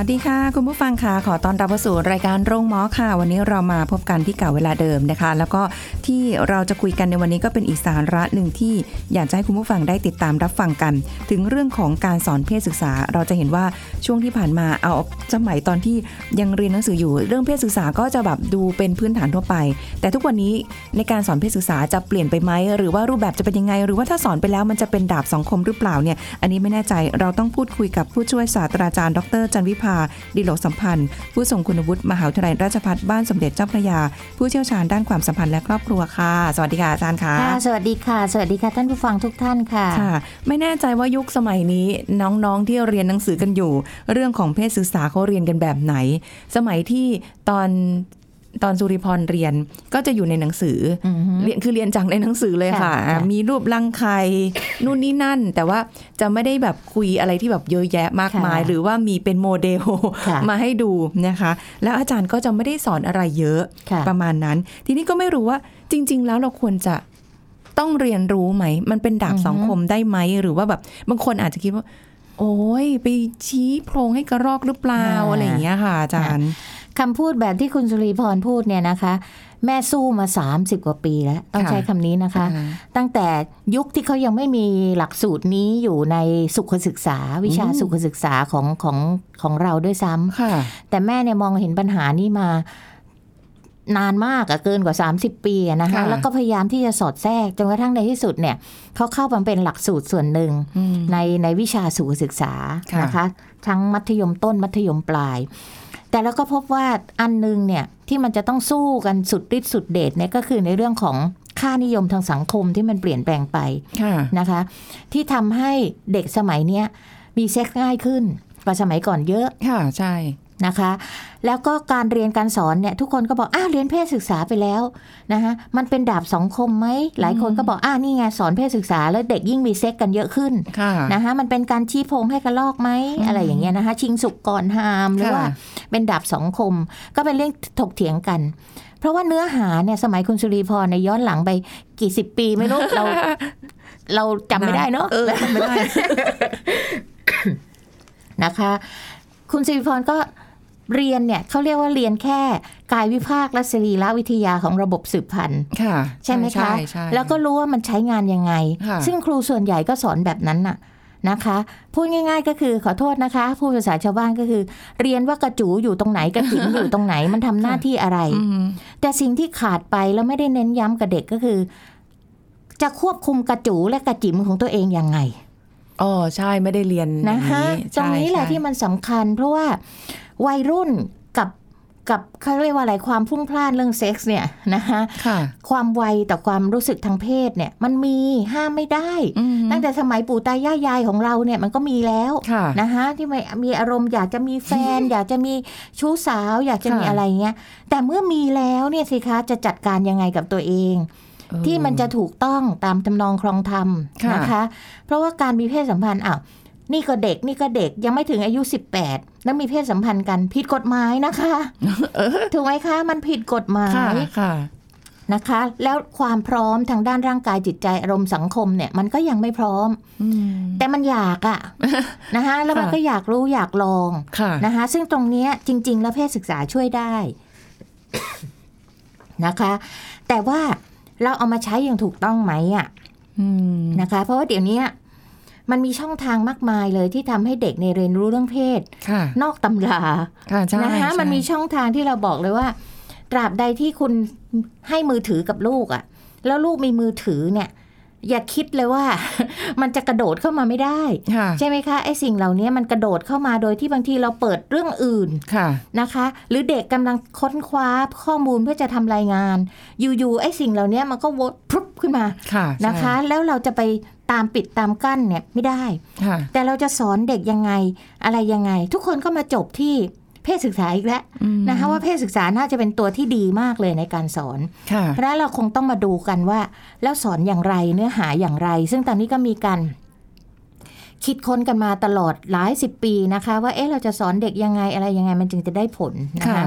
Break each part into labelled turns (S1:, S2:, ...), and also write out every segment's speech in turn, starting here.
S1: วัสดีค่ะ คุณผู้ฟังค่ะขอต้อนรับเข้าสู่รายการโรงหมอค่ะ วันนี้เรามาพบกันที่เก่าเวลาเดิมนะคะ แล้วก็ที่เราจะคุยกันในวันนี้ก็เป็นอีกสาระหนึ่งที่อยากจะให้คุณผู้ฟังได้ติดตามรับฟังกัน ถึงเรื่องของการสอนเพศศึกษา เราจะเห็นว่าช่วงที่ผ่านมาเอาสมัยตอนที่ยังเรียนหนังสืออยู่ เรื่องเพศศึกษาก็จะแบบดูเป็นพื้นฐานทั่วไป แต่ทุกวันนี้ในการสอนเพศศึกษาจะเปลี่ยนไปไหมหรือว่ารูปแบบจะเป็นยังไง หรือว่าถ้าสอนไปแล้วมันจะเป็นดาบสองคมหรือเปล่าเนี่ยอันนี้ไม่แน่ใจเราต้องพูดคุยกับผู้ช่วยศาสตราจารย์ ดรจันวิภาดิโลกสัมพันธ์ ผู้ทรงคุณวุฒิมหาวิทยาลัยราชภัฏบ้านสมเด็จเจ้าพระยา ผู้เชี่ยวชาญด้านความสัมพันธ์และครอบครัวค่ะ สวัสดีค่ะอาจารย์ค่ะ
S2: ค่ะ สวัสดีค่ะ สวัสดีค่ะท่านผู้ฟังทุกท่านค่ะ
S1: ค่ะ ไม่แน่ใจว่ายุคสมัยนี้น้องๆที่เรียนหนังสือกันอยู่ เรื่องของเพศศึกษาเขาเรียนกันแบบไหน สมัยที่ตอน ตอนสุริพรเรียนก็จะอยู่ในหนังสืออ
S2: อฮึ
S1: เรียนคือเรียนจากในหนังสือเลยค่ะ
S2: ค่ะ
S1: อะ
S2: ค่ะ
S1: มีรูปรังไข่นู่นนี่นั่น แต่ว่าจะไม่ได้แบบคุยอะไรที่แบบเยอะแยะมากมาย
S2: ค่ะ
S1: หรือว่ามีเป็นโมเดล
S2: ค่ะ
S1: มาให้ดูนะคะ แล้วอาจารย์ก็จะไม่ได้สอนอะไรเยอะ
S2: ค่ะ
S1: ประมาณนั้น ทีนี้ก็ไม่รู้ว่าจริง ๆ แล้วเราควรจะต้องเรียนรู้ไหม มันเป็นดาบ
S2: อือฮึ
S1: สังคมได้ไหม หรือว่าแบบบางคนอาจจะคิดว่า โอ้ยไปชี้โพรงให้กระรอกหรือเปล่าอะไรอย่างเงี้ยค่ะอาจารย์
S2: คำพูดแบบที่คุณสุริพรพูดเนี่ยนะคะ แม่สู้มา 30 กว่าปีแล้ว ต้อง
S1: ค่ะ
S2: ใช้คำนี้นะคะ
S1: อ่า
S2: ตั้งแต่ยุคที่เขายังไม่มีหลักสูตรนี้อยู่ในสุขศึกษา วิชา
S1: อืม
S2: สุขศึกษาของของของเราด้วยซ้ำ
S1: ค่ะ
S2: แต่แม่เนี่ยมองเห็นปัญหานี้มานานมากอะเกินกว่า 30 ปีอะนะคะ
S1: ค่ะ
S2: แล้วก็พยายามที่จะสอดแทรกจนกระทั่งในที่สุดเนี่ยเขาเข้ามาเป็นหลักสูตรส่วนหนึ่ง
S1: อืม
S2: ในในวิชาสุขศึกษา
S1: ค่ะ
S2: นะคะ ทั้งมัธยมต้นมัธยมปลาย แต่แล้วก็พบว่าอันหนึงเนี่ยที่มันจะต้องสู้กันสุดฤทธิ์สุดเดชเนี่ยก็คือในเรื่องของค่านิยมทางสังคมที่มันเปลี่ยนแปลงไป
S1: ค่ะ
S2: นะคะ ที่ทำให้เด็กสมัยเนี้ยมีเซ็กซ์ง่ายขึ้นกว่าสมัยก่อนเยอะ
S1: ค่ะ ใช่
S2: นะคะ แล้วก็การเรียนการสอนเนี่ยทุกคนก็บอกอ้าวเรียนเพศศึกษาไปแล้วนะคะมันเป็นดาบสองคมไหมหลายคนก็บอกอ้านี่ไงสอนเพศศึกษาแล้วเด็กยิ่งมีเซ็กกันเยอะขึ้น
S1: ค่ะ
S2: นะคะมันเป็นการชี้โพงให้กระลอกไหม
S1: อืม
S2: อะไรอย่างเงี้ยนะคะ ชิงสุกก่อนหามหรือ
S1: ค่ะ
S2: ว่าเป็นดาบสองคม ก็เป็นเรื่องถกเถียงกัน เพราะว่าเนื้อหาเนี่ยสมัยคุณสุริพรในยย้อนหลังไปกี่สิบปีไม่รู้เราเราจำไม่ได้เนาะ
S1: เออจำไม่ได้
S2: นะคะ คุณสิริพรก็ เรียนเนี่ยเขาเรียกว่าเรียนแค่กายวิภาคและสรีรวิทยาของระบบสืบพันธุ์
S1: ค่ะ
S2: ใช่ไหมคะ
S1: ใช่ใช่
S2: แล้วก็รู้ว่ามันใช้งานยังไง
S1: ค่ะ
S2: ซึ่งครูส่วนใหญ่ก็สอนแบบนั้นน่ะนะคะพูดง่าย ๆ ก็คือขอโทษนะคะพูดภาษาชาวบ้านก็คือ เรียนว่ากระจูอยู่ตรงไหนกระจิ๋มอยู่ตรงไหนมันทำหน้าที่อะไร
S1: อืม
S2: แต่สิ่งที่ขาดไปแล้วไม่ได้เน้นย้ำกับเด็กก็คือ จะควบคุมกระจูและกระจิ๋มของตัวเองยังไง
S1: อ๋อใช่ไม่ได้เรียน
S2: นะคะ
S1: อย่าง
S2: ตรงนี้แหละ
S1: ใช่
S2: ที่มันสำคัญ เพราะว่าวัยรุ่นกับกับเขาเรียกว่าอะไรความพลุ่งพล่านเรื่องเซ็กส์เนี่ยนะคะ
S1: ค่ะ
S2: ความไวต่อความรู้สึกทางเพศเนี่ย มันมีห้ามไม่ได้
S1: อืม
S2: ตั้งแต่สมัยปู่ตายายยายของเราเนี่ยมันก็มีแล้ว
S1: ค่ะ
S2: นะคะที่มีมีอารมณ์อยากจะมีแฟน อยากจะมีชู้สาว อยากจะมี
S1: ค่ะ
S2: อะไรเงี้ยแต่เมื่อมีแล้วเนี่ยสิคะจะจัดการยังไงกับตัวเอง
S1: เออ
S2: ที่มันจะถูกต้องตามทำนองครองธรรม
S1: ค่ะ
S2: นะคะ เพราะว่าการมีเพศสัมพันธ์อ้าวนี่ก็เด็กนี่ก็เด็กยังไม่ถึงอายุ 18 แล้วมีเพศสัมพันธ์กันผิดกฎหมายนะคะถูกไหมคะ มันผิดกฎหมา
S1: ค่ะ
S2: ย
S1: ค่ะ
S2: นะคะ แล้วความพร้อมทางด้านร่างกายจิตใจอารมณ์สังคมเนี่ยมันก็ยังไม่พร้อม
S1: อืม
S2: แต่มันอยากอะนะคะแล้วมัน
S1: ค่ะ
S2: ก็อยากรู้อยากลอง
S1: ค่ะ
S2: นะคะซึ่งตรงเนี้ยจริง ๆ แล้วเพศศึกษาช่วยได้นะคะ แต่ว่า เราเอามาใช้อย่างถูกต้องไหมอะ
S1: อืม
S2: นะคะ เพราะว่าเดี๋ยวนี้มันมีช่องทางมากมายเลยที่ทำให้เด็กในยเรียนรู้เรื่องเพศ
S1: ค่ะ
S2: นอกตำรา
S1: ค่ะใช่
S2: นะคะ
S1: ใช่
S2: มันมีช่องทางที่เราบอกเลยว่า ตราบใดที่คุณให้มือถือกับลูกอะ่ะ แล้วลูกมีมือถือเนี่ย อย่าคิดเลยว่า มันจะกระโดดเข้ามาไม่ได้
S1: ค่ะ
S2: ใช่ไหมคะไอ้สิ่งเหล่านี้มันกระโดดเข้ามาโดยที่บางทีเราเปิดเรื่องอื่น
S1: ค่ะ
S2: นะคะ หรือเด็กกำลังค้นคว้าข้อมูลเพื่อจะทำรายงาน อยู่ๆไอ้สิ่งเหล่านี้มันก็วดพรุบขึ้นมา
S1: ค่ะ
S2: นะคะ แล้วเราจะไปตามปิดตามกั้นเนี่ยไม่ได้
S1: ใช่ค่ะ
S2: แต่เราจะสอนเด็กยังไงอะไรยังไง ทุกคนก็มาจบที่ เพศศึกษาอีกแล้ว
S1: อืม
S2: นะคะว่าเพศศึกษาน่าจะเป็นตัวที่ดีมากเลยในการสอน
S1: ค่ะ
S2: เพราะฉะนั้นเราคงต้องมาดูกันว่า แล้วสอนอย่างไรเนื้อหาอย่างไร ซึ่งตอนนี้ก็มีการคิดค้นกันมาตลอดหลายสิบปีนะคะ ว่าเอ๊ะเราจะสอนเด็กยังไงอะไรยังไงมันจึงจะได้ผลนะ
S1: ค่ะ
S2: คะ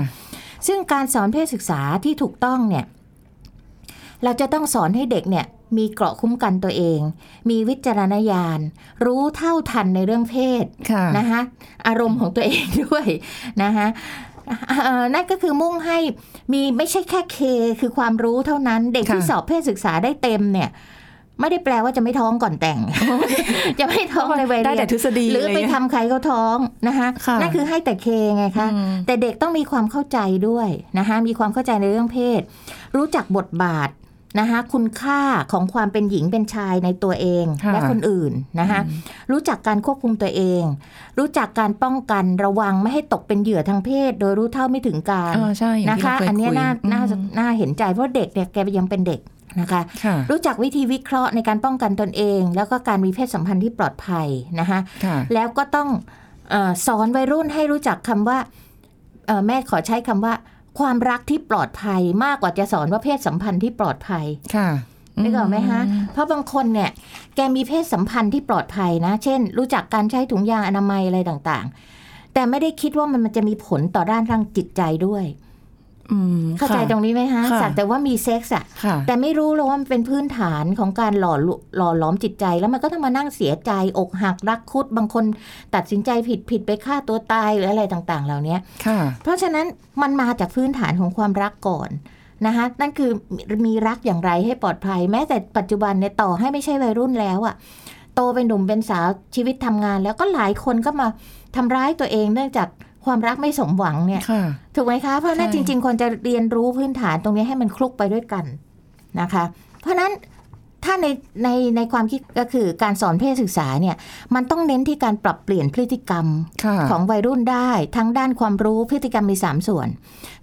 S2: ซึ่งการสอนเพศศึกษาที่ถูกต้องเนี่ย เราจะต้องสอนให้เด็กเนี่ย มีเกราะคุ้มกันตัวเอง มีวิจารณญาณ รู้เท่าทันในเรื่องเพศ
S1: ค่ะ
S2: นะคะอารมณ์ของตัวเองด้วยนะคะเอ่อนั่นก็คือมุ่งให้มีไม่ใช่แค่เค คือความรู้เท่านั้นเด็กที่
S1: ค่ะ
S2: สอบเพศศึกษาได้เต็มเนี่ยไม่ได้แปลว่าจะไม่ท้องก่อนแต่ง จะไม่ท้องในวัย
S1: ได้
S2: เรีย
S1: แต่
S2: น
S1: ทฤษฎี
S2: หรือไปะ
S1: เงี้ย
S2: ทำใครเขาท้องนะคะ
S1: ค่ะ
S2: นั่นคือให้แต่เคไงคะ
S1: อืม
S2: แต่เด็กต้องมีความเข้าใจด้วยนะคะมีความเข้าใจในเรื่องเพศ รู้จักบทบาท นะคะคุณค่าของความเป็นหญิงเป็นชายในตัวเอง
S1: ค่ะ
S2: และคนอื่นนะคะรู้จักการควบคุมตัวเอง รู้จักการป้องกันระวังไม่ให้ตกเป็นเหยื่อทางเพศ โดยรู้เท่าไม่ถึงการ
S1: อ๋อใช่อย่าง
S2: นะ
S1: ที่
S2: คะ
S1: เราเคย
S2: อันเนี้ย
S1: คุย
S2: น่าน่า
S1: อืม
S2: น่าเห็นใจเพราะเด็กเนี่ยแกยังเป็นเด็กนะคะ
S1: ค่ะ
S2: รู้จักวิธีวิเคราะห์ในการป้องกันตนเอง แล้วก็การมีเพศสัมพันธ์ที่ปลอดภัยนะคะ
S1: ค่ะ
S2: แล้วก็ต้องเออสอนวัยรุ่นให้รู้จักคำว่าเอ่อแม่ขอใช้คำว่า ความรักที่ปลอดภัยมากกว่าจะสอนว่าเพศสัมพันธ์ที่ปลอดภัย
S1: ค่ะ
S2: นึกออกไหมฮะ เพราะบางคนเนี่ย แกมีเพศสัมพันธ์ที่ปลอดภัยนะ เช่น รู้จักการใช้ถุงยางอนามัยอะไรต่างๆ แต่ไม่ได้คิดว่ามันมันจะมีผลต่อด้านทางจิตใจด้วย
S1: อืม
S2: เข้าใจตรงนี้ไหมฮะ
S1: ค่ะ
S2: สักแต่ว่ามีเซ็กส์อะ
S1: ค่ะ
S2: แต่ไม่รู้เลยว่ามันเป็นพื้นฐานของการหล่อลุหล่อหลอมจิตใจ แล้วมันก็ต้องมานั่งเสียใจอกหักรักคุด บางคนตัดสินใจผิดผิดไปฆ่าตัวตายหรืออะไรต่างๆ เหล่านี้
S1: ค่ะ
S2: เพราะฉะนั้นมันมาจากพื้นฐานของความรักก่อนนะคะนั่นคือมีรักอย่างไรให้ปลอดภัย แม้แต่ปัจจุบันเนี่ยต่อให้ไม่ใช่วัยรุ่นแล้วอะโตเป็นหนุ่มเป็นสาวชีวิตทำงาน แล้วก็หลายคนก็มาทำร้ายตัวเองเนื่องจาก ความรักไม่สมหวังเนี่ย
S1: ค่ะ
S2: ถูกไหมคะ เพราะฉะนั้น
S1: ใช่
S2: จริง ๆควรจะเรียนรู้พื้นฐานตรงนี้ให้มันคลุกไปด้วยกันนะคะ เพราะฉะนั้น ถ้าในในในความคิดก็คือการสอนเพศศึกษาเนี่ยมันต้องเน้นที่การปรับเปลี่ยนพฤติกรรม
S1: ค่ะ
S2: ของวัยรุ่นได้ ทั้งด้านความรู้พฤติกรรมมี 3 ส่วน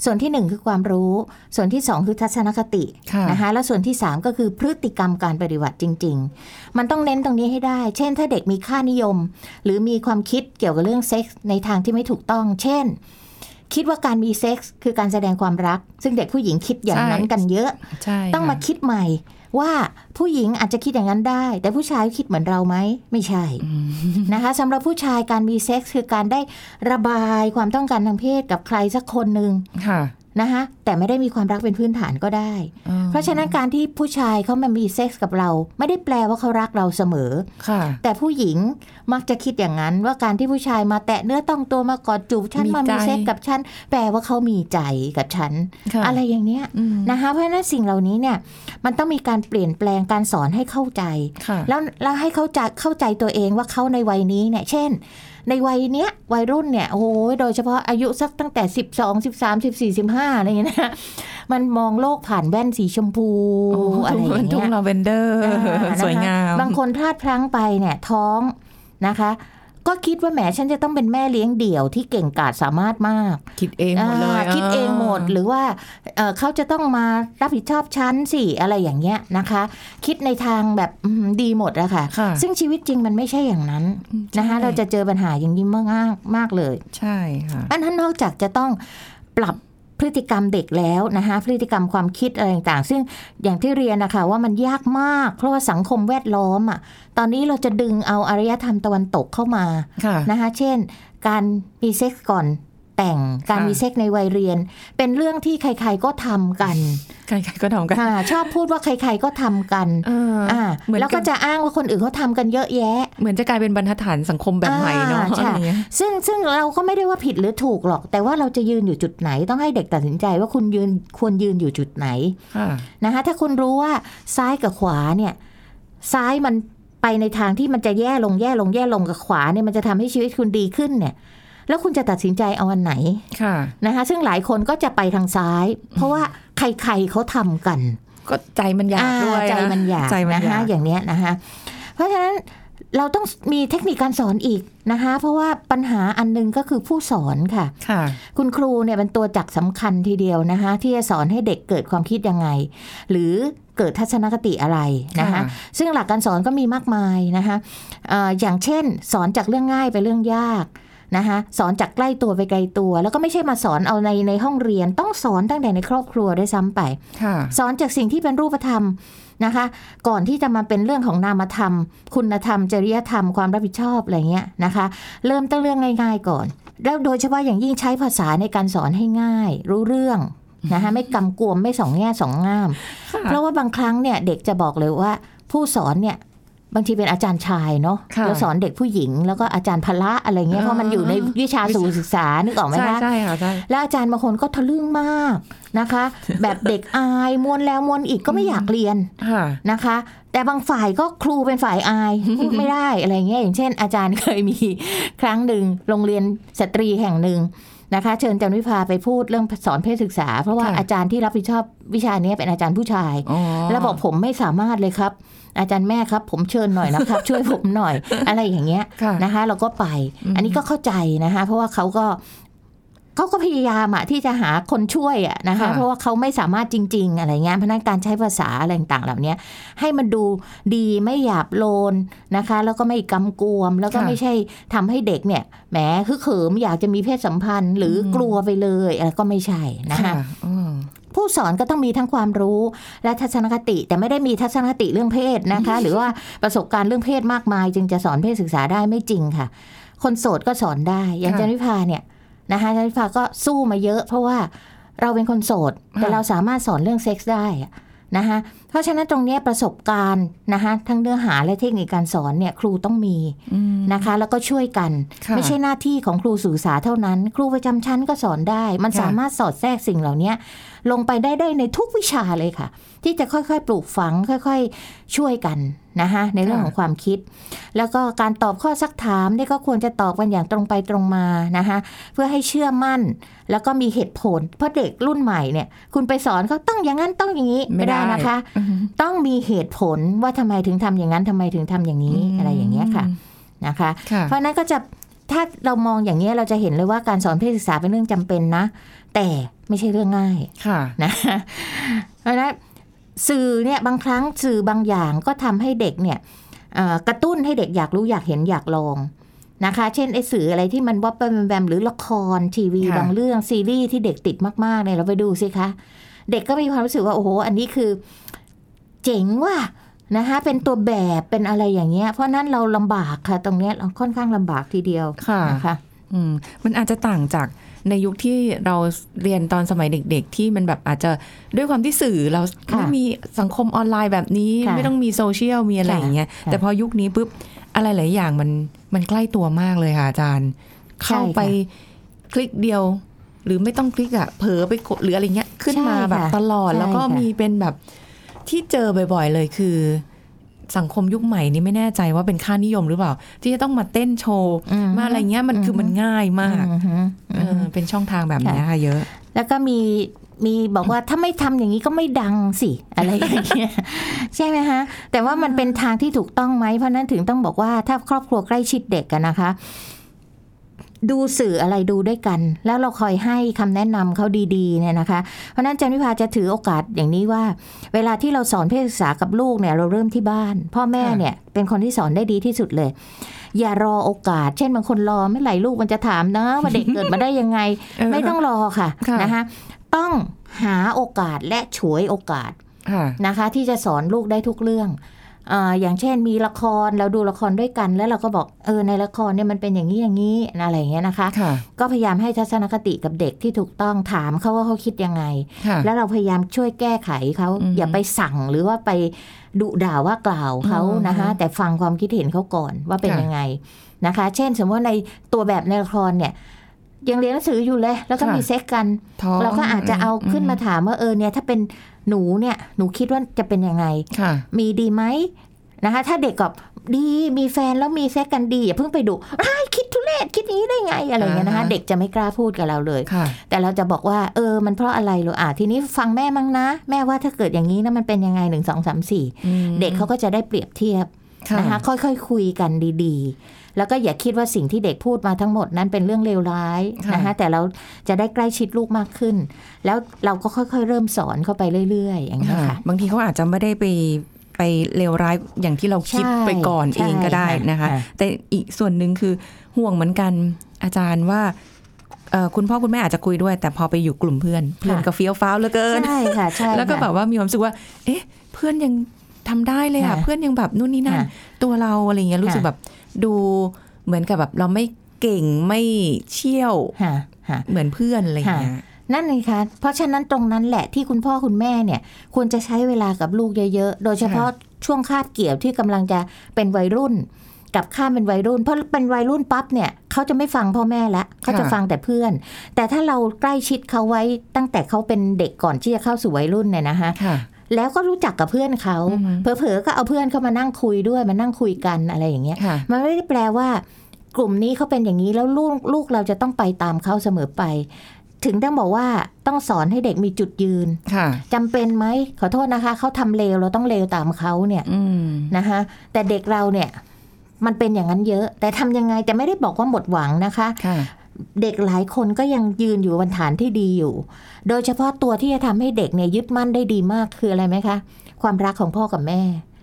S2: ส่วนที่ 1 คือความรู้ ส่วนที่ 2 คือทัศนคติ
S1: ค่ะ
S2: นะคะแล้วส่วนที่ 3 ก็คือพฤติกรรมการปฏิบัติจริง ๆ มันต้องเน้นตรงนี้ให้ได้ เช่น ถ้าเด็กมีค่านิยม หรือมีความคิดเกี่ยวกับเรื่องเซ็กส์ในทางที่ไม่ถูกต้อง เช่นคิดว่าการมีเซ็กส์คือการแสดงความรัก ซึ่งเด็กผู้หญิงคิดอย่างนั้นกันเยอะ
S1: ใช่
S2: ต้องมา
S1: ค่ะ
S2: คิดใหม่ ว่าผู้หญิงอาจจะคิดอย่างนั้นได้ แต่ผู้ชายคิดเหมือนเราไหมไม่ใช่
S1: อืม
S2: นะคะสำหรับผู้ชายการมีเซ็กส์คือการได้ระบายความต้องการทางเพศกับใครสักคนหนึ่ง
S1: ค่ะ
S2: นะคะแต่ไม่ได้มีความรักเป็นพื้นฐานก็ได้
S1: อ๋อ
S2: เพราะฉะนั้นการที่ผู้ชายเขามามีเซ็กส์กับเรา ไม่ได้แปลว่าเขารักเราเสมอ
S1: ค่ะ
S2: แต่ผู้หญิงมักจะคิดอย่างนั้น ว่าการที่ผู้ชายมาแตะเนื้อต้องตัวมากอดจูบฉัน
S1: มี
S2: มามี
S1: ใจ
S2: เซ็กส์กับฉันแปลว่าเขามีใจกับฉัน
S1: ค่ะ
S2: อะไรอย่างเนี้ย
S1: อืม
S2: นะคะเพราะฉะนั้นสิ่งเหล่านี้เนี่ยมันต้องมีการเปลี่ยนแปลงการสอนให้เข้าใจ
S1: ค่ะ
S2: แล้วแล้วให้เขาใจเข้าใจตัวเองว่าเขาในวัยนี้เนี่ย เช่นในวัยเนี้ยวัยรุ่นเนี่ยโอ้โหโดยเฉพาะอายุสักตั้งแต่ 12 13 14 15อะไรอย่างเงี้ยนะมันมองโลกผ่านแว่นสีชมพู
S1: โอ้
S2: อะไรอย่าง
S1: ทุ่
S2: เงี้
S1: ง
S2: ย
S1: ลาเวนเดอร์
S2: อ่านะคะ
S1: สวยงาม
S2: บางคนพลาดพลั้งไปเนี่ยท้องนะคะ ก็คิดว่าแหมฉันจะต้องเป็นแม่เลี้ยงเดี่ยวที่เก่งกาจสามารถมาก
S1: คิดเองหมดเลย
S2: อ่าคิดเองหมดหรือว่าเอ่อเขาจะต้องมารับผิดชอบฉันสิอะไรอย่างเงี้ยนะคะ คิดในทางแบบอืมดีหมดอะค่ะ
S1: ค่ะ
S2: ซึ่งชีวิตจริงมันไม่ใช่อย่างนั้นนะคะ
S1: ใช่
S2: เราจะเจอปัญหาอย่างนี้มากมากเลย
S1: ใช่ค่ะ
S2: อันนั้นนอกจากจะต้องปรับ พฤติกรรมเด็กแล้วนะคะพฤติกรรมความคิดอะไรต่างๆ ซึ่งอย่างที่เรียนนะคะว่ามันยากมาก เพราะว่าสังคมแวดล้อมอะตอนนี้เราจะดึงเอาอารยธรรมตะวันตกเข้ามา
S1: ค่ะ
S2: นะคะเช่น การมีเซ็กส์ก่อน แต่ง การ
S1: ค่ะ
S2: มีเซ็กส์ในวัยเรียน เป็นเรื่องที่ใคร ๆก็ทำกัน
S1: ใครๆก็ทำกัน
S2: ค่ะชอบพูดว่าใครๆก็ทำกัน
S1: เอออ
S2: อ่า
S1: เหมือนกับ
S2: แล้ว
S1: ก็
S2: จะอ้างว่าคนอื่นเขาทำกันเยอะแยะ
S1: เหมือนจะกลายเป็นบรรทัดฐานสังคมแบบใหม่เนาะ
S2: อ่าใช่
S1: อะไรเงี้ย
S2: ซึ่งซึ่งเราก็ไม่ได้ว่าผิดหรือถูกหรอก แต่ว่าเราจะยืนอยู่จุดไหนต้องให้เด็กตัดสินใจว่าคุณยืนควรยืนอยู่จุดไหน
S1: ค่ะ
S2: นะคะถ้าคุณรู้ว่าซ้ายกับขวาเนี่ย ซ้ายมันไปในทางที่มันจะแย่ลงแย่ลงแย่ลงกับขวาเนี่ยมันจะทำให้ชีวิตคุณดีขึ้นเนี่ย แล้วคุณจะตัดสินใจเอาอันไหน
S1: ค่ะ
S2: นะคะซึ่งหลายคนก็จะไปทางซ้าย เพราะว่าใครๆเขาทำกัน
S1: ก็ใจมันอยากด้วย
S2: อ่าใจมันอยาก
S1: ใจมัน
S2: นะ
S1: อยา
S2: คะ
S1: ก
S2: อย่างเนี้ยนะคะเพราะฉะนั้นเราต้องมีเทคนิคการสอนอีกนะคะ เพราะว่าปัญหาอันหนึงก็คือผู้สอนค่ะ
S1: ค่ะ
S2: คุณครูเนี่ยเป็นตัวจักรสำคัญทีเดียวนะคะ ที่จะสอนให้เด็กเกิดความคิดยังไง หรือเกิดทัศนคติอะไรนะคะ
S1: ค่ะ
S2: ซึ่งหลักการสอนก็มีมากมายนะคะเอ่ออย่างเช่น สอนจากเรื่องง่ายไปเรื่องยาก นะคะสอนจากใกล้ตัวไปไกลตัว แล้วก็ไม่ใช่มาสอนเอาในในห้องเรียน ต้องสอนตั้งแต่ในครอบครัวด้วยซ้ำไป
S1: ค่ะ
S2: สอนจากสิ่งที่เป็นรูปธรรมนะคะ ก่อนที่จะมาเป็นเรื่องของนามธรรม คุณธรรม จริยธรรมความรับผิดชอบอะไรเงี้ยนะคะ เริ่มตั้งเรื่องง่าย ๆ ก่อน แล้วโดยเฉพาะอย่างยิ่งใช้ภาษาในการสอนให้ง่าย รู้เรื่องนะคะไม่กำกวมไม่สองแง่สองง่าม เพราะว่าบางครั้งเนี่ยเด็กจะบอกเลยว่าผู้สอนเนี่ย บางทีเป็นอาจารย์ชายเนาะ
S1: ค่ะ
S2: แล้วสอนเด็กผู้หญิง แล้วก็อาจารย์พละอะไรเงี้ยเพราะมันอยู่ในวิชาสู่ศึกษานึกออกไหม
S1: ใช่
S2: คะ
S1: ใช่ค่ะใช่
S2: แล้วอาจารย์บางคนก็ทะลึ่งมากนะคะ แบบเด็กอายมวนแล้วมวนอีกก็ไม่อยากเรียน
S1: ค่ะ
S2: นะคะ แต่บางฝ่ายก็ครูเป็นฝ่ายอายพูดไม่ได้อะไรเงี้ยอย่างเช่น อาจารย์เคยมีครั้งหนึ่งโรงเรียนสตรีแห่งหนึ่ง นะคะ เชิญอาจารย์วิภาไปพูดเรื่องสอนเพศศึกษา เพราะว่า
S1: ค่ะ
S2: อาจารย์ที่รับผิดชอบวิชานี้เป็นอาจารย์ผู้ชาย
S1: อ๋อ
S2: แล้วบอกผมไม่สามารถเลยครับ อาจารย์แม่ครับ ผมเชิญหน่อยนะครับ ช่วยผมหน่อยอะไรอย่างเงี้ย
S1: ค่ะ
S2: นะคะ เราก็ไป
S1: อืม
S2: อันนี้ก็เข้าใจนะคะ เพราะว่าเขาก็ เขาก็พยายามอะที่จะหาคนช่วยอะนะคะ
S1: ค่ะ
S2: เพราะว่าเขาไม่สามารถจริง ๆ อะไรเงี้ยเพราะฉะนั้นการใช้ภาษาอะไรต่างๆเหล่านี้ให้มันดูดีไม่หยาบโลนนะคะ แล้วก็ไม่กำกวม แล้วก็ไม่ใช่ทำให้เด็กเนี่ยแหมฮึกเหิมอยากจะมีเพศสัมพันธ์ หรือกลัวไปเลยอะไรก็ไม่ใช่นะคะ
S1: ค่ะอืม
S2: ผู้สอนก็ต้องมีทั้งความรู้และทัศนคติ แต่ไม่ได้มีทัศนคติเรื่องเพศนะคะ หรือว่าประสบการณ์เรื่องเพศมากมาย จึงจะสอนเพศศึกษาได้ไม่จริงค่ะ คนโสดก็สอนได้อย่าง
S1: ค่ะ
S2: จันวิภาเนี่ย นะคะจันวิภาก็สู้มาเยอะ เพราะว่าเราเป็นคนโสด แต่
S1: ค่ะ
S2: เราสามารถสอนเรื่องเซ็กส์ได้อะนะคะเพราะฉะนั้นตรงเนี้ยประสบการณ์นะคะทั้งเนื้อหาและเทคนิคการสอนเนี่ยครูต้องมี
S1: อืม
S2: นะคะ แล้วก็ช่วยกัน
S1: ค่ะ
S2: ไม่ใช่หน้าที่ของครูสื่อสารเท่านั้น ครูประจำชั้นก็สอนได้ มัน
S1: ค่ะ
S2: สามารถสอดแทรกสิ่งเหล่านี้ ลงไปได้ได้ในทุกวิชาเลยค่ะ ที่จะค่อยๆ ปลูกฝังค่อยๆ ช่วยกันนะคะในเรื่องของความคิด แล้วก็การตอบข้อซักถามเนี่ยก็ควรจะตอบกันอย่างตรงไปตรงมานะคะเพื่อให้เชื่อมั่น แล้วก็มีเหตุผล เพราะเด็กรุ่นใหม่เนี่ย คุณไปสอนเขาต้องอย่างนั้นต้องอย่างนี้ไม่ได้นะคะ
S1: อืม
S2: ต้องมีเหตุผลว่าทำไมถึงทำอย่างนั้นทำไมถึงทำอย่างนี้อะไรอย่างเงี้ยค่ะนะคะ
S1: ค่ะ
S2: เพราะฉะนั้นก็จะ ถ้าเรามองอย่างนี้ยเราจะเห็นเลยว่าการสอนเพศศึกษาเป็นเรื่องจำเป็นนะ แต่ไม่ใช่เรื่องง่าย
S1: ค่ะ
S2: นะเพราะฉะนั้นสื่อเนี่ยบางครั้งสื่อบางอย่างก็ทำให้เด็กเนี่ยเอ่อกระตุ้นให้เด็กอยากรู้อยากเห็นอยากลองนะคะ เช่นไอ้สื่ออะไรที่มันวับแวมแวมหรือละครทีวี
S1: ค่ะ
S2: บางเรื่องซีรีส์ที่เด็กติดมากๆเนี่ยเราไปดูสิคะ เด็กก็มีความรู้สึกว่าโอ้โห อันนี้คือ เจ๋งว่ะ นะคะเป็นตัวแบบเป็นอะไรอย่างเงี้ย เพราะนั้นเราลำบากค่ะ ตรงเนี้ยเราค่อนข้างลำบากทีเดียว
S1: ค่ะ
S2: นะคะ
S1: อืมมันอาจจะต่างจากในยุคที่เราเรียนตอนสมัยเด็ก ๆ ที่มันแบบอาจจะด้วยความที่สื่อเรา
S2: ค่ะ
S1: ไม่มีสังคมออนไลน์แบบนี้
S2: ค่ะ
S1: ไม่ต้องมีโซเชียลมีอะไร
S2: ค่ะ
S1: อย่างเงี้ย
S2: ค่ะ
S1: แต่พอยุคนี้ปุ๊บอะไรหลายอย่างมันมันใกล้ตัวมากเลยค่ะอาจารย์ เข้าไปคลิกเดียว หรือไม่ต้องคลิกอะเผลอไปกดหรืออะไรเงี้ยขึ้นมา
S2: ใช่ค่ะ
S1: แบบตลอด
S2: ใช่
S1: แล้วก็
S2: ค่ะ
S1: มีเป็นแบบ ที่เจอบ่อยๆเลยคือสังคมยุคใหม่นี้ไม่แน่ใจว่าเป็นค่านิยมหรือเปล่า ที่จะต้องมาเต้นโชว์
S2: อืม
S1: มาอะไรเงี้ยมันคือมันง่ายมาก
S2: อือฮึ
S1: เออเป็นช่องทางแบบเนี้ยค่ะเยอะ
S2: แล้วก็มีมีบอกว่าถ้าไม่ทำอย่างนี้ก็ไม่ดังสิอะไรอย่างเงี้ยใช่ไหมฮะแต่ว่ามันเป็นทางที่ถูกต้องไหมเพราะนั้นถึงต้องบอกว่าถ้าครอบครัวใกล้ชิดเด็กกันนะคะ ดูสื่ออะไรดูด้วยกัน แล้วเราคอยให้คำแนะนำเขาดีๆเนี่ยนะคะ เพราะฉะนั้นอาจันวิภาจะถือโอกาสอย่างนี้ว่า เวลาที่เราสอนเพศศึกษากับลูกเนี่ยเราเริ่มที่บ้าน พ่อแม่
S1: ค่ะ
S2: เนี่ยเป็นคนที่สอนได้ดีที่สุดเลย อย่ารอโอกาส เช่นบางคนรอไม่ไหลลูกมันจะถามนะว่าเด็กเกิดมาได้ยังไง
S1: เออ
S2: ไม่ต้องรอค่ะ
S1: ค่ะ
S2: นะคะต้องหาโอกาสและฉวยโอกาส
S1: ค่ะ
S2: นะคะ ที่จะสอนลูกได้ทุกเรื่อง อาอย่างเช่นมีละครเราดูละครด้วยกัน แล้วเราก็บอกเออในละครเนี่ยมันเป็นอย่างนี้อย่างนี้อะไรอย่างเงี้ยนะคะ
S1: ค่ะ
S2: ก็พยายามให้ทัศนคติกับเด็กที่ถูกต้องถามเขาว่าเขาคิดยังไง
S1: ค่ะ
S2: แล้วเราพยายามช่วยแก้ไขเขา
S1: อืม
S2: อย่าไปสั่งหรือว่าไปดุด่าว่ากล่าวเขา
S1: อืม
S2: นะคะแต่ฟังความคิดเห็นเขาก่อนว่าเป็น
S1: ค่ะ
S2: ยังไงนะคะ เช่นสมมติว่าในตัวแบบในละครเนี่ย ยังเรียนหนังสืออยู่เลย แล้วก็
S1: ค่ะ
S2: มีเซ็กกัน
S1: ท้อง
S2: เราก็อาจจะเอาขึ้นมาถามว่าเออเนี่ยถ้าเป็นหนูเนี่ยหนูคิดว่าจะเป็นยังไง
S1: ค่ะ
S2: มีดีไหมนะคะถ้าเด็กกับดีมีแฟนแล้วมีเซ็กกันดีอย่าเพิ่งไปดุอ้ายคิดทุเรเลศคิดอย่างนี้ได้ไงอะไรอย่างเงี้ยนะคะ
S1: อ่าฮะ
S2: เด็กจะไม่กล้าพูดกับเราเลย
S1: ค่ะ
S2: แต่เราจะบอกว่าเออมันเพราะอะไรหรออะทีนี้ฟังแม่มั้งนะ แม่ว่าถ้าเกิดอย่างนี้นะมันเป็นยังไงหนึ่งสองสามสี่
S1: อืม
S2: เด็กเขาก็จะได้เปรียบเทียบ
S1: ค่ะ
S2: นะคะค่อยๆคุยกันดีๆ แล้วก็อย่าคิดว่าสิ่งที่เด็กพูดมาทั้งหมดนั้นเป็นเรื่องเลวร้าย
S1: ค่ะ
S2: นะคะแต่เราจะได้ใกล้ชิดลูกมากขึ้น แล้วเราก็ค่อยๆ เริ่มสอนเข้าไปเรื่อยๆ อย่างนี้ย
S1: ค่ะ
S2: ค่ะ
S1: บางทีเขาอาจจะไม่ได้ไปไปเลวร้ายอย่างที่เราคิด
S2: ใช่
S1: ไปก่อน
S2: ใช่
S1: เองก็ได้นะคะ
S2: ค่ะ
S1: แต่อีกส่วนหนึ่งคือห่วงเหมือนกันอาจารย์ว่าเอ่อคุณพ่อคุณแม่อาจจะคุยด้วย แต่พอไปอยู่กลุ่มเพื่อนเพื่อนก็เฟี้ยวฟ้าวเหลือเกิน
S2: ใช่ค่ะใช่
S1: แล้วก็
S2: ค่ะ
S1: แบบว่ามีความรู้สึกว่า เอ๊ะ เพื่อนยังทำได้เลยอะ
S2: ค่ะ
S1: เพื่อนยังแบบนู่นนี่นั่น
S2: ค่ะ
S1: ตัวเราอะไรเงี้ยรู้สึก
S2: ค่ะ
S1: แบบ ดูเหมือนกับแบบเราไม่เก่งไม่เชี่ยว
S2: ค่ะค่ะ
S1: เหมือนเพื่อนอะไรเงี้ย
S2: นั่นเลยค่ะเพราะฉะนั้นตรงนั้นแหละที่คุณพ่อคุณแม่เนี่ย ควรจะใช้เวลากับลูกเยอะๆ โดยเฉพาะช่วงคาบเกี่ยวที่กำลังจะเป็นวัยรุ่น กับข้ามเป็นวัยรุ่น เพราะเป็นวัยรุ่นปั๊บเนี่ยเขาจะไม่ฟังพ่อแม่ละเขาจะ
S1: ค่ะ
S2: ฟังแต่เพื่อน แต่ถ้าเราใกล้ชิดเขาไว้ตั้งแต่เขาเป็นเด็กก่อนที่จะเข้าสู่วัยรุ่นเนี่ยนะคะ
S1: ค่ะ
S2: แล้วก็รู้จักกับเพื่อนเขา
S1: อือฮึ
S2: เผลอๆก็เอาเพื่อนเข้ามานั่งคุยด้วยมานั่งคุยกันอะไรอย่างเงี้ย
S1: ค่ะ
S2: มันไม่ได้แปลว่ากลุ่มนี้เขาเป็นอย่างนี้แล้วลูกลูกเราจะต้องไปตามเขาเสมอไป ถึงต้องบอกว่าต้องสอนให้เด็กมีจุดยืน
S1: ค่ะ
S2: จำเป็นไหมขอโทษนะคะเขาทำเลวเราต้องเลวตามเขาเนี่ย
S1: อืม
S2: นะคะแต่เด็กเราเนี่ยมันเป็นอย่างนั้นเยอะ แต่ทำยังไงแต่ไม่ได้บอกว่าหมดหวังนะคะ
S1: ค่ะ
S2: เด็กหลายคนก็ยังยืนอยู่บนฐานที่ดีอยู่ โดยเฉพาะตัวที่จะทำให้เด็กเนี่ยยึดมั่นได้ดีมากคืออะไรไหมคะ ความรักของพ่อกับแม่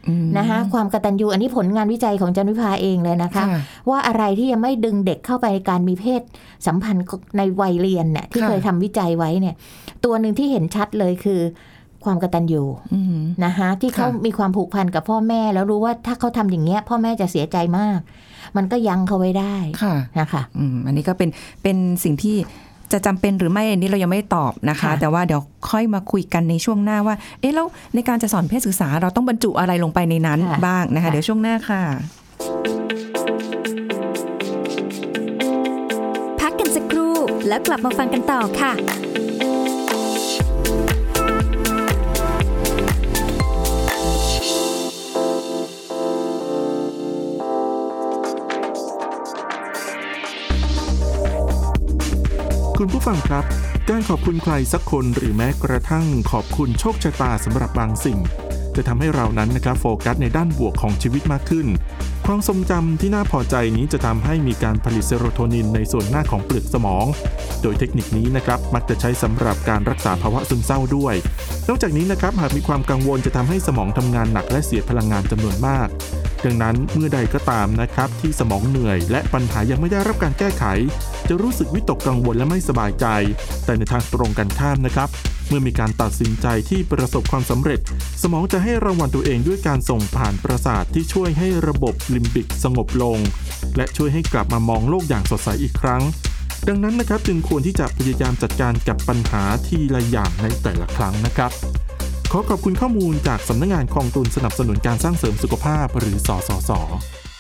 S1: อืม
S2: นะคะความกตัญญูอันนี้ผลงานวิจัยของจันวิภาเองเลยนะคะ
S1: ค่ะ
S2: ว่าอะไรที่ยังไม่ดึงเด็กเข้าไปในการมีเพศสัมพันธ์ในวัยเรียนเนี่ยที่
S1: ค่ะ
S2: เคยทำวิจัยไว้เนี่ย ตัวหนึ่งที่เห็นชัดเลยคือความกตัญญู
S1: อืม
S2: นะคะที่เขา
S1: ค่ะ
S2: มีความผูกพันกับพ่อแม่แล้วรู้ว่าถ้าเขาทำอย่างเงี้ย พ่อแม่จะเสียใจมาก มันก็ยั้งเขาไว้ได้
S1: ค่ะ
S2: นะคะ
S1: อืมอันนี้ก็เป็นเป็นสิ่งที่จะจำเป็นหรือไม่อันนี้เรายังไม่ตอบนะคะ
S2: ค่ะ
S1: แต่ว่าเดี๋ยวค่อยมาคุยกันในช่วงหน้าว่า เอ๊ะแล้วในการจะสอนเพศศึกษาเราต้องบรรจุอะไรลงไปในนั้นบ้างนะคะ เดี๋ยวช่วงหน้าค่ะ
S3: พักกันสักครู่แล้วกลับมาฟังกันต่อค่ะ
S4: คุณผู้ฟังครับ การขอบคุณใครสักคนหรือแม้กระทั่งขอบคุณโชคชะตาสำหรับบางสิ่ง จะทำให้เรานั้นนะครับโฟกัสในด้านบวกของชีวิตมากขึ้น ความทรงจำที่น่าพอใจนี้จะทำให้มีการผลิตเซโรโทนินในส่วนหน้าของเปลือกสมอง โดยเทคนิคนี้นะครับมักจะใช้สำหรับการรักษาภาวะซึมเศร้าด้วย นอกจากนี้นะครับหากมีความกังวลจะทำให้สมองทำงานหนักและเสียพลังงานจำนวนมากดังนั้นเมื่อใดก็ตามนะครับที่สมองเหนื่อย และปัญหายังไม่ได้รับการแก้ไข จะรู้สึกวิตกกังวลและไม่สบายใจ แต่ในทางตรงกันข้ามนะครับ เมื่อมีการตัดสินใจที่ประสบความสำเร็จ สมองจะให้รางวัลตัวเองด้วยการส่งผ่านประสาทที่ช่วยให้ระบบลิมบิกสงบลง และช่วยให้กลับมามองโลกอย่างสดใสอีกครั้ง ดังนั้นนะครับจึงควรที่จะพยายามจัดการกับปัญหาทีละอย่างในแต่ละครั้งนะครับขอขอบคุณข้อมูลจากสำนักงานกองทุนสนับสนุนการสร้างเสริมสุขภาพหรือสสส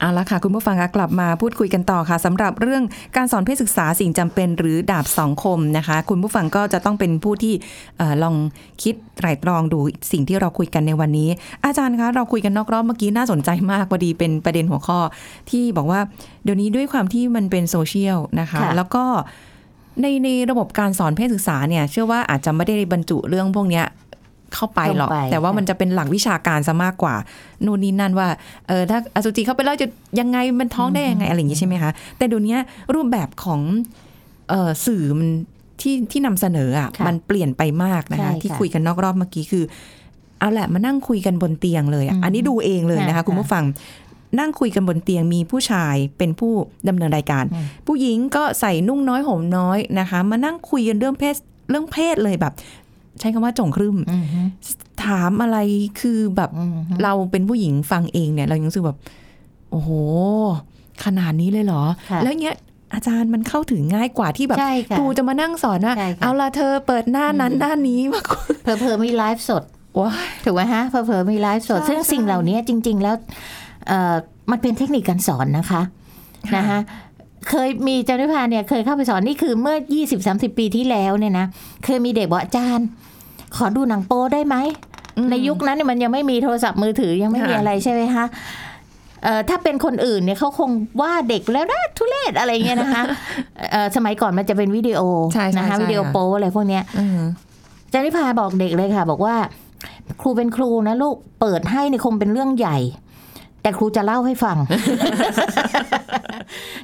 S1: เอาละค่ะ คุณผู้ฟังคะกลับมาพูดคุยกันต่อค่ะสำหรับเรื่องการสอนเพศศึกษาสิ่งจำเป็นหรือดาบสองคมนะคะ คุณผู้ฟังก็จะต้องเป็นผู้ที่เออลองคิดไตร่ตรองดูสิ่งที่เราคุยกันในวันนี้ อาจารย์คะเราคุยกันนอกรอบเมื่อกี้น่าสนใจมากพอดีเป็นประเด็นหัวข้อ ที่บอกว่าเดี๋ยวนี้ด้วยความที่มันเป็นโซเชียลนะคะ
S2: ค่ะ
S1: แล้วก็ในในระบบการสอนเพศศึกษาเนี่ย เชื่อว่าอาจจะไม่ได้บรรจุเรื่องพวกเนี้ย เข้าไปหรอก
S2: เข้าไป
S1: แต่ว่า
S2: ค่ะ
S1: มันจะเป็นหลักวิชาการซะมากกว่า นู่นนี่นั่นว่าเออถ้าอสุจิเข้าไปแล้วจะยังไงมันท้องได้ยังไงอะไรอย่างงี้ใช่ไหมคะแต่เดี๋ยวนี้รูปแบบของเออสื่อมันที่ที่นำเสนออะ
S2: ค่ะ
S1: มันเปลี่ยนไปมากนะคะ
S2: ใช่ค่ะ
S1: ที่คุยกันนอกรอบเมื่อกี้คือ เอาแหละมานั่งคุยกันบนเตียงเลยอะ
S2: อืม
S1: อันนี้ดูเองเลยนะคะ
S2: ค่ะ
S1: คุณผู้ฟังนั่งคุยกันบนเตียงมีผู้ชายเป็นผู้ดำเนินรายการ
S2: อืม
S1: ผู้หญิงก็ใส่นุ่งน้อยห่มน้อยนะคะ มานั่งคุยกันเรื่องเพศเรื่องเพศเลยแบบ ใช้คำว่าจงครึม
S2: อืมฮึ
S1: ถามอะไรคือแบบ
S2: อืมฮึ
S1: เราเป็นผู้หญิงฟังเองเนี่ย เรายังรู้สึกแบบ โอ้โห ขนาดนี้เลยเหรอ
S2: ค่ะ
S1: แล้วเนี้ยอาจารย์มันเข้าถึงง่ายกว่าที่แบบ
S2: ใช่ค่ะ
S1: ครูจะมานั่งสอนว่า
S2: ใช่ค่ะ
S1: เอาละเธอเปิดหน้านั้นหน้านี้มาคุย
S2: เผลอๆมีไลฟ์สด
S1: ว้าย
S2: ถูกไหมฮะเผลอๆมีไลฟ์สด
S1: ใช่
S2: ซึ่ง
S1: ใช่
S2: สิ่งเหล่านี้จริง ๆ แล้วเอ่อมันเป็นเทคนิคการสอนนะคะ
S1: ค่ะ
S2: นะคะ เคยมีเจ้าหน้าที่เนี่ยเคยเข้าไปสอนนี่คือเมื่อ20-30ปีที่แล้วเนี่ยนะเคยมีเด็กบอกอาจารย์ ขอดูหนังโป๊ได้ไหม
S1: อืม
S2: ในยุคนั้นเนี่ยมันยังไม่มีโทรศัพท์มือถือยังไม่มี
S1: ค่ะ
S2: อะไรใช่ไหมคะเอ่อถ้าเป็นคนอื่นเนี่ยเขาคงว่าเด็กแล้วนะทุเรศอะไรเงี้ยนะคะเอ่อสมัยก่อนมันจะเป็นวิดีโอ
S1: ใช่ใช่
S2: นะคะ
S1: ใช่
S2: วิดีโอ
S1: ค่ะ
S2: โป๊อะไรพวกเนี้ย
S1: อืม
S2: จานิพาบอกเด็กเลยค่ะ บอกว่า ครูเป็นครูนะลูกเปิดให้นี่คงเป็นเรื่องใหญ่ แต่ครูจะเล่าให้ฟัง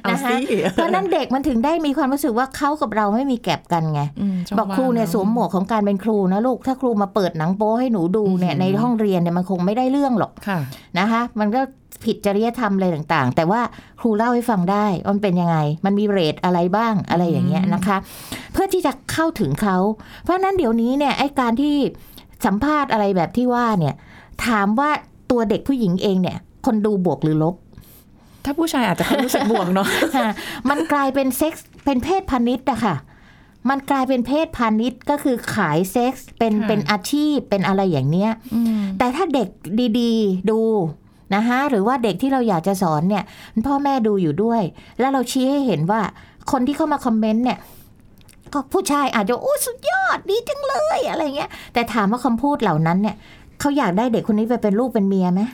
S1: เอา
S2: นะคะ
S1: สิ
S2: เพราะฉะนั้นเด็กมันถึงได้มีความรู้สึกว่าเขากับเราไม่มีแก็บกันไง
S1: มช่ง
S2: บอกครูเนี่ย
S1: ว่าง
S2: สวมหมวกของการเป็นครูนะลูกถ้าครูมาเปิดหนังโป๊ให้หนูดูเนี่ย
S1: อืม
S2: ในห้องเรียนเนี่ยมันคงไม่ได้เรื่องหรอก
S1: ค่ะ
S2: นะคะ มันก็ผิดจริยธรรมอะไรต่างๆ แต่ว่าครูเล่าให้ฟังได้ว่ามันเป็นยังไง มันมีเรทอะไรบ้างอะไรอย่างเงี้ยนะคะ เพื่อที่จะเข้าถึงเขา เพราะฉะนั้นเดี๋ยวนี้เนี่ยไอ้การที่สัมภาษณ์อะไรแบบที่ว่าเนี่ย ถามว่าตัวเด็กผู้หญิงเองเนี่ย คนดูบวกหรือลบ
S1: ถ้าผู้ชายอาจจะรู้สึกบวกเนาะ
S2: ค่ะมันกลายเป็นเซ็กส์เป็นเพศพาณิชย์อะค่ะ มันกลายเป็นเพศพาณิชย์ก็คือขายเซ็กส์เป็น
S1: ค่ะ
S2: เป็นอาชีพเป็นอะไรอย่างเนี้ย
S1: อืม
S2: แต่ถ้าเด็กดีๆ ดูนะคะหรือว่าเด็กที่เราอยากจะสอนเนี่ยพ่อแม่ดูอยู่ด้วย แล้วเราชี้ให้เห็นว่าคนที่เข้ามาคอมเมนต์เนี่ยก็ผู้ชายอาจจะโอ้สุดยอดดีจังเลยอะไรเงี้ย แต่ถามว่าคำพูดเหล่านั้นเนี่ยเขาอยากได้เด็กคนนี้ไปเป็นลูกเป็นเมียไหม
S1: ม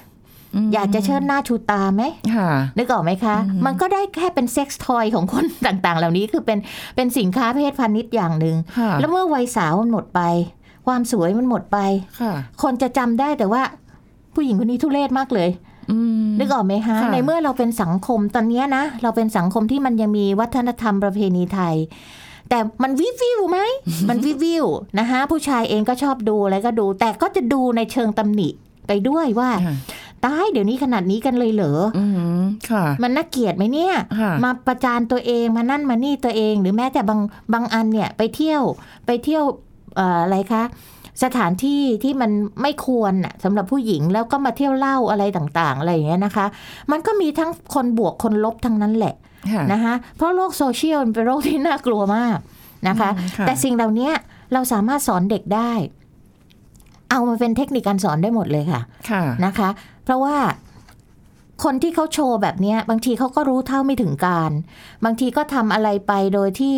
S2: อยากจะเชิดหน้าชูตาไหม
S1: ค่ะ
S2: นึกออกไหมคะ
S1: อืม
S2: มันก็ได้แค่เป็นเซ็กส์ทอยของคนต่างๆ เหล่านี้คือเป็นเป็นสินค้าเพศพาณิชย์อย่างหนึ่ง
S1: ค่ะ
S2: แล้วเมื่อวัยสาวมันหมดไป ความสวยมันหมดไป
S1: ค่ะ
S2: คนจะจำได้แต่ว่า ผู้หญิงคนนี้ทุเรศมากเลย
S1: อืม
S2: นึกออกไหมคะ
S1: ค่ะ
S2: ในเมื่อเราเป็นสังคมตอนเนี้ยนะ เราเป็นสังคมที่มันยังมีวัฒนธรรมประเพณีไทย แต่มันวิววิวไหม มันวิววิวนะคะผู้ชายเองก็ชอบดูอะไรก็ดู แต่ก็จะดูในเชิงตำหนิไปด้วยว่า
S1: ค่ะ
S2: ตายเดี๋ยวนี้ขนาดนี้กันเลยเหรอ
S1: อืมค่ะ
S2: มันน่าเกลียดไหมเนี่ย
S1: ค่ะ
S2: มาประจานตัวเองมานั่นมานี่ตัวเอง หรือแม้แต่บางบางอันเนี่ยไปเที่ยวไปเที่ยวเอ่ออะไรคะสถานที่ที่มันไม่ควรน่ะสำหรับผู้หญิงแล้วก็มาเที่ยวเหล้าอะไรต่างๆ อะไรอย่างเงี้ยนะคะ มันก็มีทั้งคนบวกคนลบทั้งนั้นแหละ
S1: ค่ะ
S2: นะคะเพราะโลกโซเชียลมันเป็นโลกที่น่ากลัวมากนะคะ
S1: อืมค่ะ
S2: แต่สิ่งเหล่านี้เราสามารถสอนเด็กได้ เอามาเป็นเทคนิคการสอนได้หมดเลยค่ะ
S1: ค่ะ
S2: นะคะ เพราะว่าคนที่เขาโชว์แบบเนี้ยบางทีเขาก็รู้เท่าไม่ถึงการ บางทีก็ทำอะไรไปโดยที่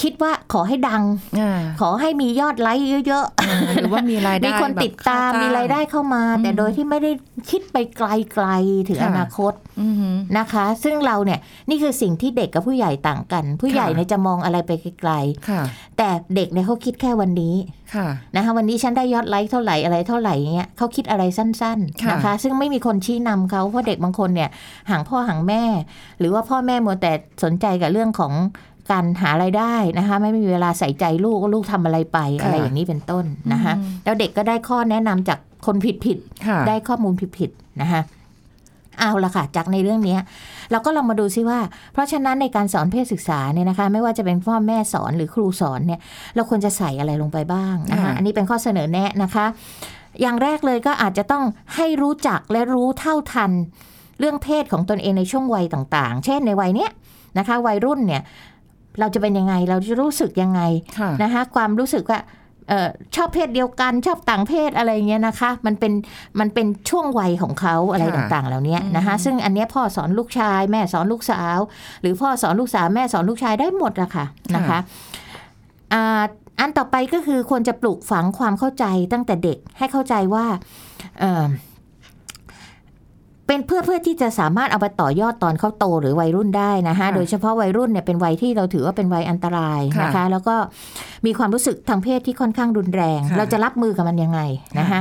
S2: คิดว่าขอให้ดัง
S1: อ่า
S2: ขอให้มียอดไลค์เยอะ
S1: หรือว่ามีราย
S2: ๆ
S1: ได้
S2: มีคนติดตาม
S1: แบบค่จ้ง
S2: มีรายได้เข้ามา
S1: อืม
S2: แต่โดยที่ไม่ได้คิดไปไกลๆถึง
S1: ค่ะ
S2: อนาคต
S1: อือหือ
S2: นะคะ ซึ่งเราเนี่ยนี่คือสิ่งที่เด็กกับผู้ใหญ่ต่างกัน ผู้ใหญ่
S1: ค่ะ
S2: เนี่ยจะมองอะไรไปไกล
S1: ค่ะ
S2: ๆแต่เด็กเนี่ยเขาคิดแค่วันนี้
S1: ค่ะ
S2: นะคะวันนี้ฉันได้ยอดไลค์เท่าไหร่อะไรเท่าไหร่เงี้ยเขาคิดอะไรสั้นๆ
S1: ค่ะ
S2: นะคะ ซึ่งไม่มีคนชี้นำเขาเพราะเด็กบางคนเนี่ยห่างพ่อห่างแม่ หรือว่าพ่อแม่มัวแต่สนใจกับเรื่องของ การหาไรายได้นะคะ ไม่มีเวลาใส่ใจลูกว่าลูกทำอะไรไปอะไรอย่างนี้เป็นต้นนะคะ
S1: อืม
S2: แล้วเด็กก็ได้ข้อแนะนำจากคนผิดๆ
S1: ค่ะ
S2: ได้ข้อมูลผิดๆนะคะเอาละค่ะ จากในเรื่องเนี้ยเราก็ลองมาดูซิว่า เพราะฉะนั้นในการสอนเพศศึกษาเนี่ยนะคะ ไม่ว่าจะเป็นพ่อแม่สอนหรือครูสอนเนี่ย เราควรจะใส่อะไรลงไปบ้างนะคะ
S1: ค่ะ
S2: อันนี้เป็นข้อเสนอแนะนะคะ อย่างแรกเลยก็อาจจะต้องให้รู้จักและรู้เท่าทัน เรื่องเพศของตนเองในช่วงวัยต่าง ๆ เช่นในวัยเนี้ยนะคะ วัยรุ่นเนี่ย เราจะเป็นยังไง เราจะรู้สึกยังไง
S1: ค่ะ
S2: นะคะความรู้สึกว่าเออชอบเพศเดียวกันชอบต่างเพศอะไรเงี้ยนะคะ มันเป็นมันเป็นช่วงวัยของเขาอะไร
S1: ค่ะ
S2: ต่างๆ เหล่านี้นะคะ
S1: อืม
S2: ซึ่งอันเนี้ยพ่อสอนลูกชาย แม่สอนลูกสาว หรือพ่อสอนลูกสาวแม่สอนลูกชายได้หมดอะค่ะนะคะอ่าอันต่อไปก็คือควรจะปลูกฝังความเข้าใจตั้งแต่เด็กให้เข้าใจว่า เออเป็นเพื่อเพื่อที่จะสามารถเอาไปต่อยอดตอนเขาโตหรือวัยรุ่นได้นะคะ
S1: ค่ะ
S2: โดยเฉพาะวัยรุ่นเนี่ยเป็นวัยที่เราถือว่าเป็นวัยอันตรายนะคะ
S1: ค่ะ
S2: แล้วก็มีความรู้สึกทางเพศที่ค่อนข้างรุนแรง
S1: ค่ะ
S2: เราจะรับมือกับมันยังไงนะคะ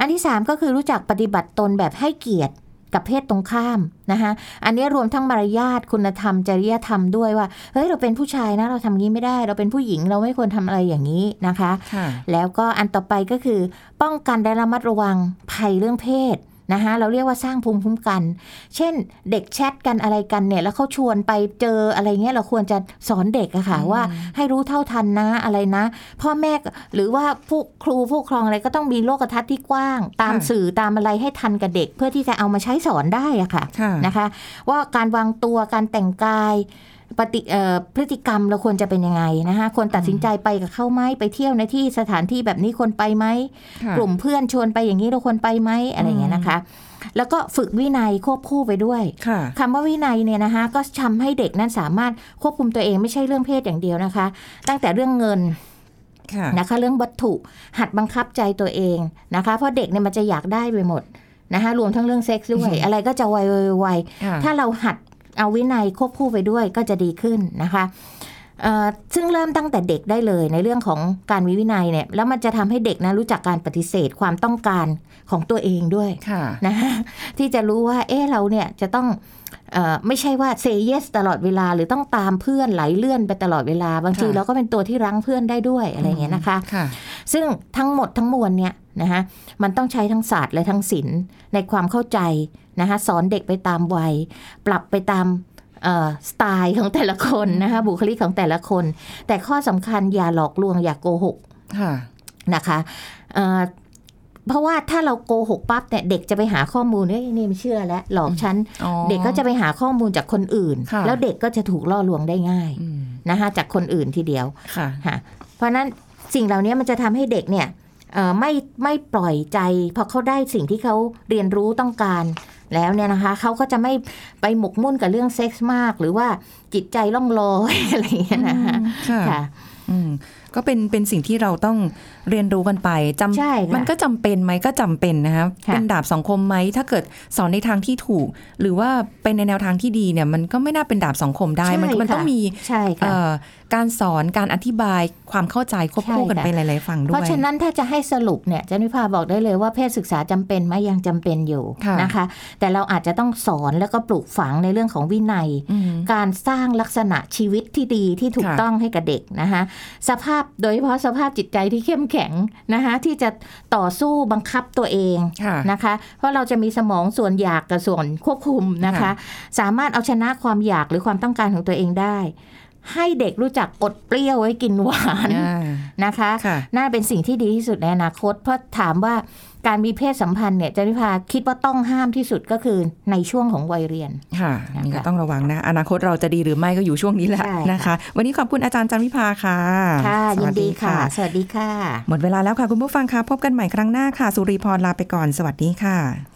S2: อันที่สามก็คือรู้จักปฏิบัติตนแบบให้เกียรติกับเพศตรงข้ามนะคะอันนี้รวมทั้งมารยาทคุณธรรม จริยธรรมด้วยว่า เฮ้ย เราเป็นผู้ชายนะ เราทำงี้ไม่ได้ เราเป็นผู้หญิงเราไม่ควรทำอะไรอย่างนี้นะคะ
S1: ค่ะ
S2: แล้วก็อันต่อไปก็คือ ป้องกันและระมัดระวังภัยเรื่องเพศ นะคะเราเรียกว่าสร้างภูมิคุ้มกัน เช่นเด็กแชทกันอะไรกันเนี่ย แล้วเขาชวนไปเจออะไรเงี้ยเราควรจะสอนเด็กอะค่ะว่าให้รู้เท่าทันนะอะไรนะ พ่อแม่หรือว่าผู้ครูผู้ปกครองอะไรก็ต้องมีโลกทัศน์ที่กว้าง ตาม
S1: ค่ะ
S2: สื่อตามอะไรให้ทันกับเด็ก เพื่อที่จะเอามาใช้สอนได้อะค่ะ
S1: ค่ะ
S2: นะคะ ว่าการวางตัวการแต่งกาย ปฏิเอ่อพฤติกรรมเราควรจะเป็นยังไงนะคะควรตัดสินใจไปกับเขาไหมไปเที่ยวในที่สถานที่แบบนี้ควรไปไหม
S1: ค่ะ
S2: กลุ่มเพื่อนชวนไปอย่างนี้เราควรไปไหมอะไรอย่างเงี้ยนะคะ แล้วก็ฝึกวินัยควบคู่ไปด้วย
S1: ค่ะ
S2: คำว่าวินัยเนี่ยนะคะก็ทำให้เด็กนั้นสามารถควบคุมตัวเองไม่ใช่เรื่องเพศอย่างเดียวนะคะ ตั้งแต่เรื่องเงิน
S1: ค่ะ
S2: นะคะเรื่องวัตถุหัดบังคับใจตัวเองนะคะ เพราะเด็กเนี่ยมันจะอยากได้ไปหมดนะคะรวมทั้งเรื่องเซ็กซ์ด้วย อะไรก็จะไวๆไวๆ
S1: ค่ะ
S2: ถ้าเราหัด เอาวินัยควบคู่ไปด้วยก็จะดีขึ้นนะคะเอ่อซึ่งเริ่มตั้งแต่เด็กได้เลยในเรื่องของการมีวินัยเนี่ยแล้วมันจะทำให้เด็กนะรู้จักการปฏิเสธความต้องการของตัวเองด้วย
S1: ค่ะ
S2: นะคะที่จะรู้ว่าเอ๊ะเราเนี่ยจะต้องเออไม่ใช่ว่า say yes ตลอดเวลาหรือต้องตามเพื่อนไหลเลื่อนไปตลอดเวลา บางที
S1: ค่ะ
S2: เราก็เป็นตัวที่รั้งเพื่อนได้ด้วยอะไรอย่างเงี้ยนะคะ
S1: ค่ะ
S2: ซึ่งทั้งหมดทั้งมวลเนี่ยนะคะมันต้องใช้ทั้งศาสตร์และทั้งศิลป์ในความเข้าใจ นะคะสอนเด็กไปตามวัย ปรับไปตามเอ่อสไตล์ของแต่ละคนนะคะบุคลิกของแต่ละคน แต่ข้อสำคัญอย่าหลอกลวงอย่าโกหก
S1: ค่ะ
S2: นะคะเอ่อเพราะว่าถ้าเราโกหกปั๊บเนี่ยเด็กจะไปหาข้อมูลเอ้ยนี่ไม่เชื่อแล้วหลอกฉัน
S1: อ๋อ
S2: เด็กก็จะไปหาข้อมูลจากคนอื่น
S1: ค่ะ
S2: แล้วเด็กก็จะถูกล่อลวงได้ง่าย
S1: อืม
S2: นะคะจากคนอื่นทีเดียว
S1: ค่ะ
S2: ค่ะเพราะฉะนั้นสิ่งเหล่านี้มันจะทำให้เด็กเนี่ยเอ่อไม่ไม่ปล่อยใจพอเขาได้สิ่งที่เขาเรียนรู้ต้องการ แล้วเนี่ยนะคะเขาก็จะไม่ไปหมกมุ่นกับเรื่องเซ็กส์มาก หรือว่าจิตใจล่องลอยอะไรอย่างเงี้ยนะคะ
S1: ค่ะ
S2: ค่ะ
S1: อืม ก็เป็นเป็นสิ่งที่เราต้องเรียนรู้กันไปจำ
S2: ใช่ค่ะ
S1: มันก็จำเป็นไหมก็จำเป็นนะคะ
S2: ค่ะ
S1: เป็นดาบสองคมไหมถ้าเกิดสอนในทางที่ถูก หรือว่าเป็นในแนวทางที่ดีเนี่ย มันก็ไม่น่าเป็นดาบสองคมได้ มันมันต้องมี
S2: ใช่ค่ะ
S1: เอ่อการสอนการอธิบายความเข้าใจควบคู่กัน
S2: ใช่ค่ะ
S1: ไปหลาย ๆ ฝั่งด้วย
S2: เพราะฉะนั้นถ้าจะให้สรุปเนี่ยจันวิภาบอกได้เลยว่าเพศศึกษาจำเป็นไหมยังจำเป็นอยู่
S1: ค่ะ
S2: นะคะ แต่เราอาจจะต้องสอนแล้วก็ปลูกฝังในเรื่องของวินัย
S1: อืม
S2: การสร้างลักษณะชีวิตที่ดีที่ถูก
S1: ค่ะ
S2: ต้องให้กับเด็กนะคะสภาพโดยเฉพาะสภาพจิตใจที่เข้มแข็งนะคะที่จะต่อสู้บังคับตัวเอง
S1: ค่ะ
S2: นะคะ เพราะเราจะมีสมองส่วนอยากกับส่วนควบคุมนะคะ
S1: ค่ะ
S2: สามารถเอาชนะความอยากหรือความต้องการของตัวเองได้ ให้เด็กรู้จักอดเปรี้ยวไว้กินหวาน
S1: อ่า
S2: นะคะ
S1: ค่ะ
S2: น่าเป็นสิ่งที่ดีที่สุดในอนาคต เพราะถามว่าการมีเพศสัมพันธ์เนี่ยจันวิภาคิดว่าต้องห้ามที่สุดก็คือในช่วงของวัยเรียน
S1: ค่ะ
S2: นะคะ
S1: นี่ก็ต้องระวังนะ อนาคตเราจะดีหรือไม่ก็อยู่ช่วงนี้แหละ
S2: ใช่
S1: นะคะ วันนี้ขอบคุณอาจารย์จันวิภาค่ะ
S2: ค่ะ
S1: ส
S2: ยิ
S1: วันส
S2: ดีค่ะ สวัสดีค่ะ
S1: หมดเวลาแล้วค่ะคุณผู้ฟังคะพบกันใหม่ครั้งหน้าค่ะ สุริพรลาไปก่อน สวัสดีค่ะ